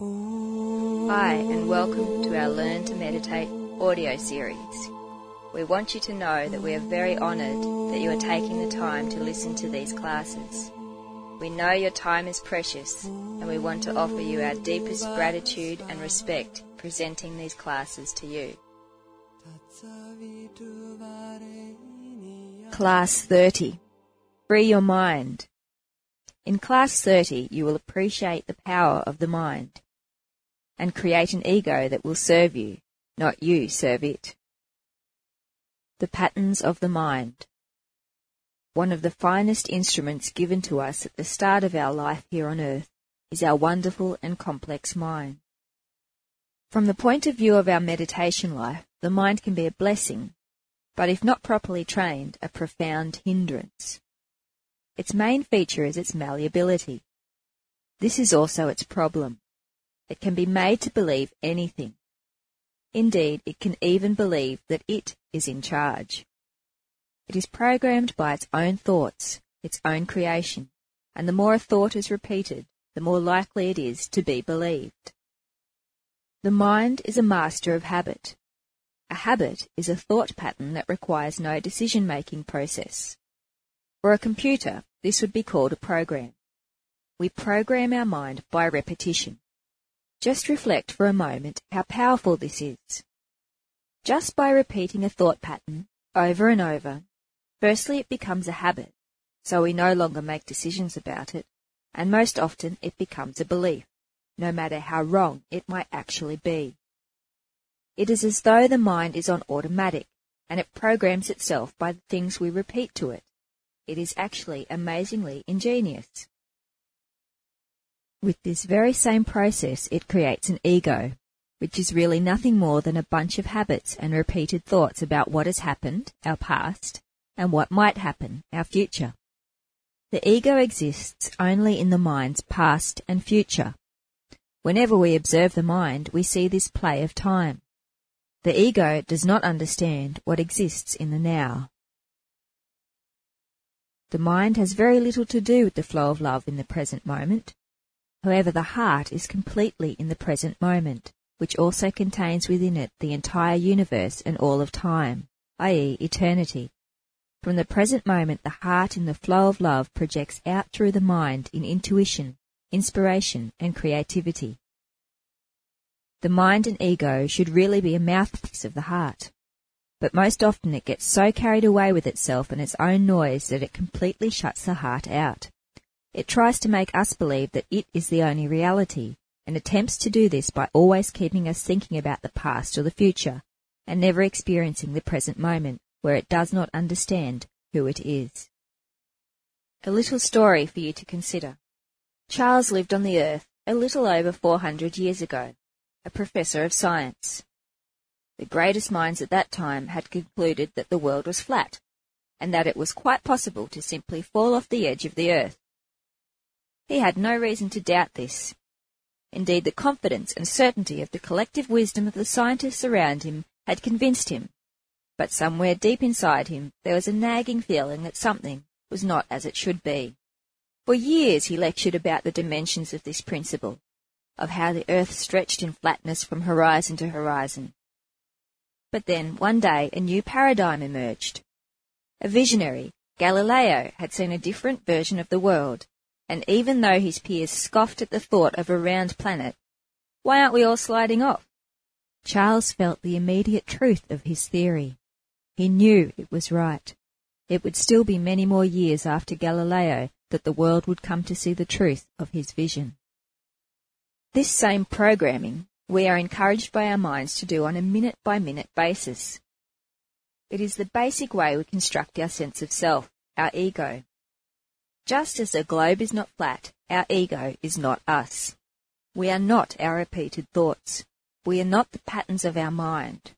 Hi, and welcome to our Learn to Meditate audio series. We want you to know that we are very honoured that you are taking the time to listen to these classes. We know your time is precious, and we want to offer you our deepest gratitude and respect presenting these classes to you. Class 30 Free Your Mind. In Class 30, you will appreciate the power of the mind and create an ego that will serve you, not you serve it. The patterns of the mind. One of the finest instruments given to us at the start of our life here on earth is our wonderful and complex mind. From the point of view of our meditation life, the mind can be a blessing, but if not properly trained, a profound hindrance. Its main feature is its malleability. This is also its problem. It can be made to believe anything. Indeed, it can even believe that it is in charge. It is programmed by its own thoughts, its own creation, and the more a thought is repeated, the more likely it is to be believed. The mind is a master of habit. A habit is a thought pattern that requires no decision-making process. For a computer, this would be called a program. We program our mind by repetition. Just reflect for a moment how powerful this is. Just by repeating a thought pattern over and over, firstly it becomes a habit, so we no longer make decisions about it, and most often it becomes a belief, no matter how wrong it might actually be. It is as though the mind is on automatic, and it programs itself by the things we repeat to it. It is actually amazingly ingenious. With this very same process, it creates an ego, which is really nothing more than a bunch of habits and repeated thoughts about what has happened, our past, and what might happen, our future. The ego exists only in the mind's past and future. Whenever we observe the mind, we see this play of time. The ego does not understand what exists in the now. The mind has very little to do with the flow of love in the present moment. However, the heart is completely in the present moment, which also contains within it the entire universe and all of time, i.e., eternity. From the present moment, the heart in the flow of love projects out through the mind in intuition, inspiration, and creativity. The mind and ego should really be a mouthpiece of the heart. But most often it gets so carried away with itself and its own noise that it completely shuts the heart out. It tries to make us believe that it is the only reality, and attempts to do this by always keeping us thinking about the past or the future, and never experiencing the present moment, where it does not understand who it is. A little story for you to consider. Charles lived on the earth a little over 400 years ago, a professor of science. The greatest minds at that time had concluded that the world was flat, and that it was quite possible to simply fall off the edge of the earth he had no reason to doubt this. Indeed, the confidence and certainty of the collective wisdom of the scientists around him had convinced him. But somewhere deep inside him there was a nagging feeling that something was not as it should be. For years he lectured about the dimensions of this principle, of how the earth stretched in flatness from horizon to horizon. But then, one day, a new paradigm emerged. A visionary, Galileo, had seen a different version of the world and even though his peers scoffed at the thought of a round planet, why aren't we all sliding off? Charles felt the immediate truth of his theory. He knew it was right. It would still be many more years after Galileo that the world would come to see the truth of his vision. This same programming we are encouraged by our minds to do on a minute by minute basis. It is the basic way we construct our sense of self, our ego. Just as a globe is not flat, our ego is not us. We are not our repeated thoughts. We are not the patterns of our mind.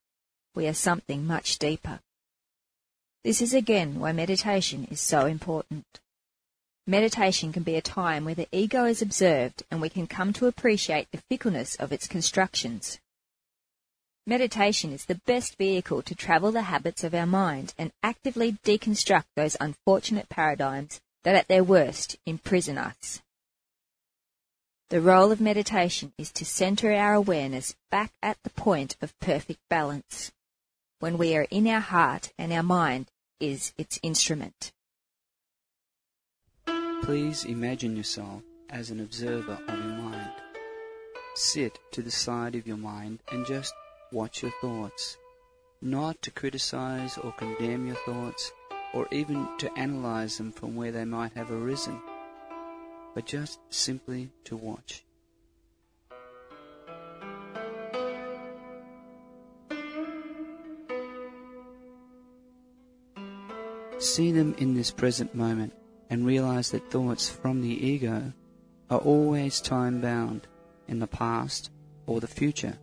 We are something much deeper. This is again why meditation is so important. Meditation can be a time where the ego is observed and we can come to appreciate the fickleness of its constructions. Meditation is the best vehicle to travel the habits of our mind and actively deconstruct those unfortunate paradigms that at their worst imprison us. The role of meditation is to center our awareness back at the point of perfect balance, when we are in our heart and our mind is its instrument. Please imagine yourself as an observer of your mind. Sit to the side of your mind and just watch your thoughts. Not to criticize or condemn your thoughts, or even to analyze them from where they might have arisen, but just simply to watch. See them in this present moment and realize that thoughts from the ego are always time bound in the past or the future.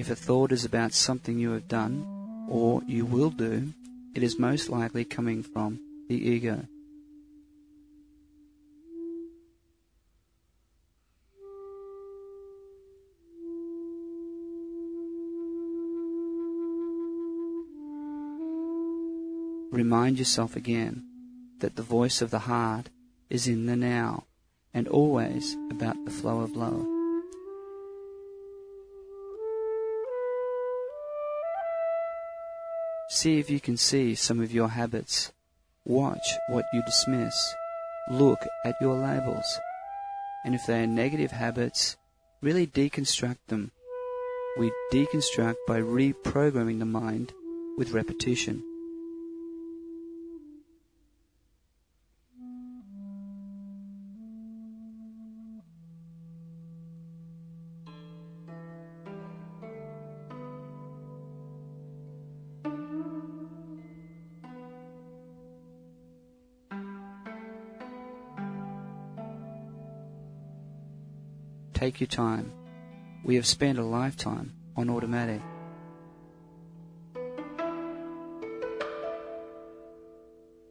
If a thought is about something you have done or you will do, it is most likely coming from the ego. Remind yourself again that the voice of the heart is in the now and always about the flow of love. See if you can see some of your habits. Watch what you dismiss. Look at your labels. And if they are negative habits, really deconstruct them. We deconstruct by reprogramming the mind with repetition. Take your time. We have spent a lifetime on automatic.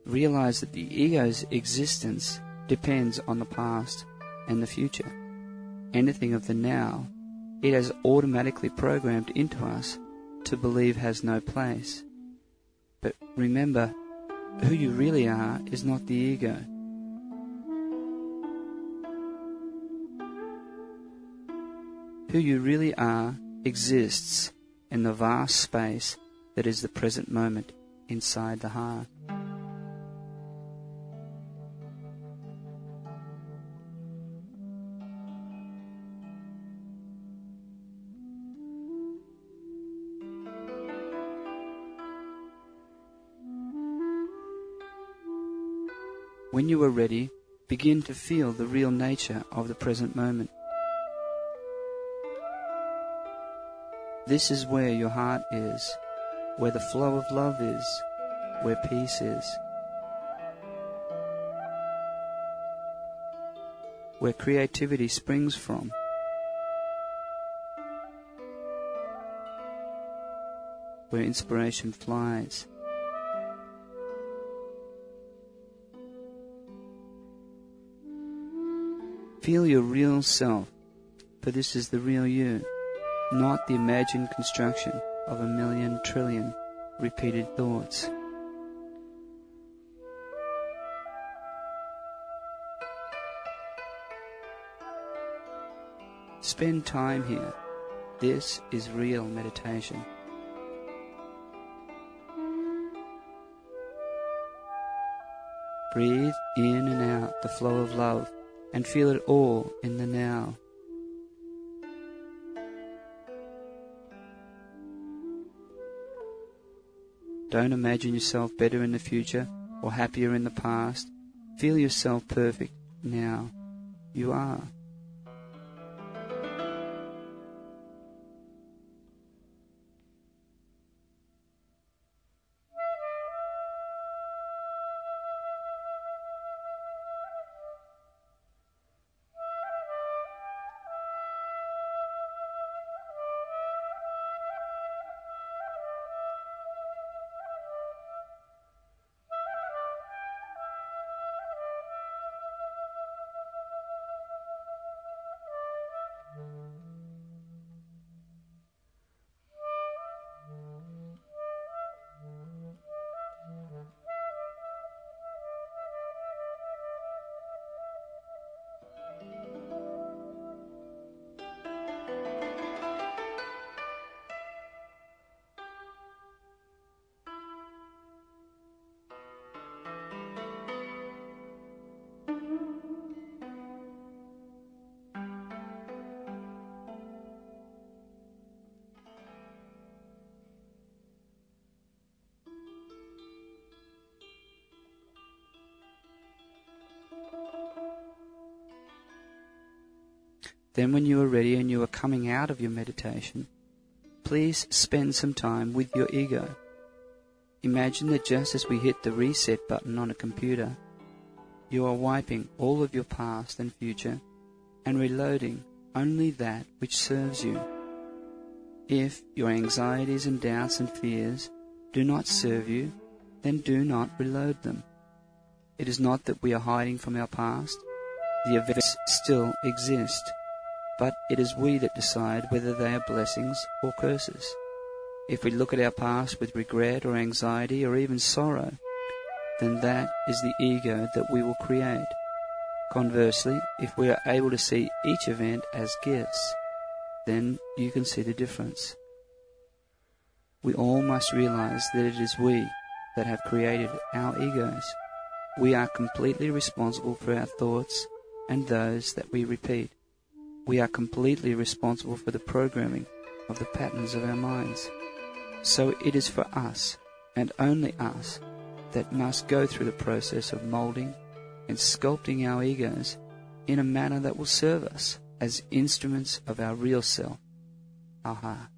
Realize that the ego's existence depends on the past and the future. Anything of the now, it has automatically programmed into us to believe has no place. But remember, who you really are is not the ego. Who you really are exists in the vast space that is the present moment inside the heart. When you are ready, begin to feel the real nature of the present moment. This is where your heart is, where the flow of love is, where peace is. Where creativity springs from. Where inspiration flies. Feel your real self, for this is the real you not the imagined construction of a million trillion repeated thoughts. Spend time here. This is real meditation. Breathe in and out the flow of love and feel it all in the now. Don't imagine yourself better in the future or happier in the past. Feel yourself perfect now. You are. Then, when you are ready and you are coming out of your meditation, please spend some time with your ego. Imagine that just as we hit the reset button on a computer, you are wiping all of your past and future and reloading only that which serves you. If your anxieties and doubts and fears do not serve you, then do not reload them. It is not that we are hiding from our past. The events still exist, but it is we that decide whether they are blessings or curses. If we look at our past with regret or anxiety or even sorrow, then that is the ego that we will create. Conversely, if we are able to see each event as gifts, then you can see the difference. We all must realize that it is we that have created our egos. We are completely responsible for our thoughts and those that we repeat. We are completely responsible for the programming of the patterns of our minds. So it is for us, and only us, that must go through the process of molding and sculpting our egos in a manner that will serve us as instruments of our real self, our heart.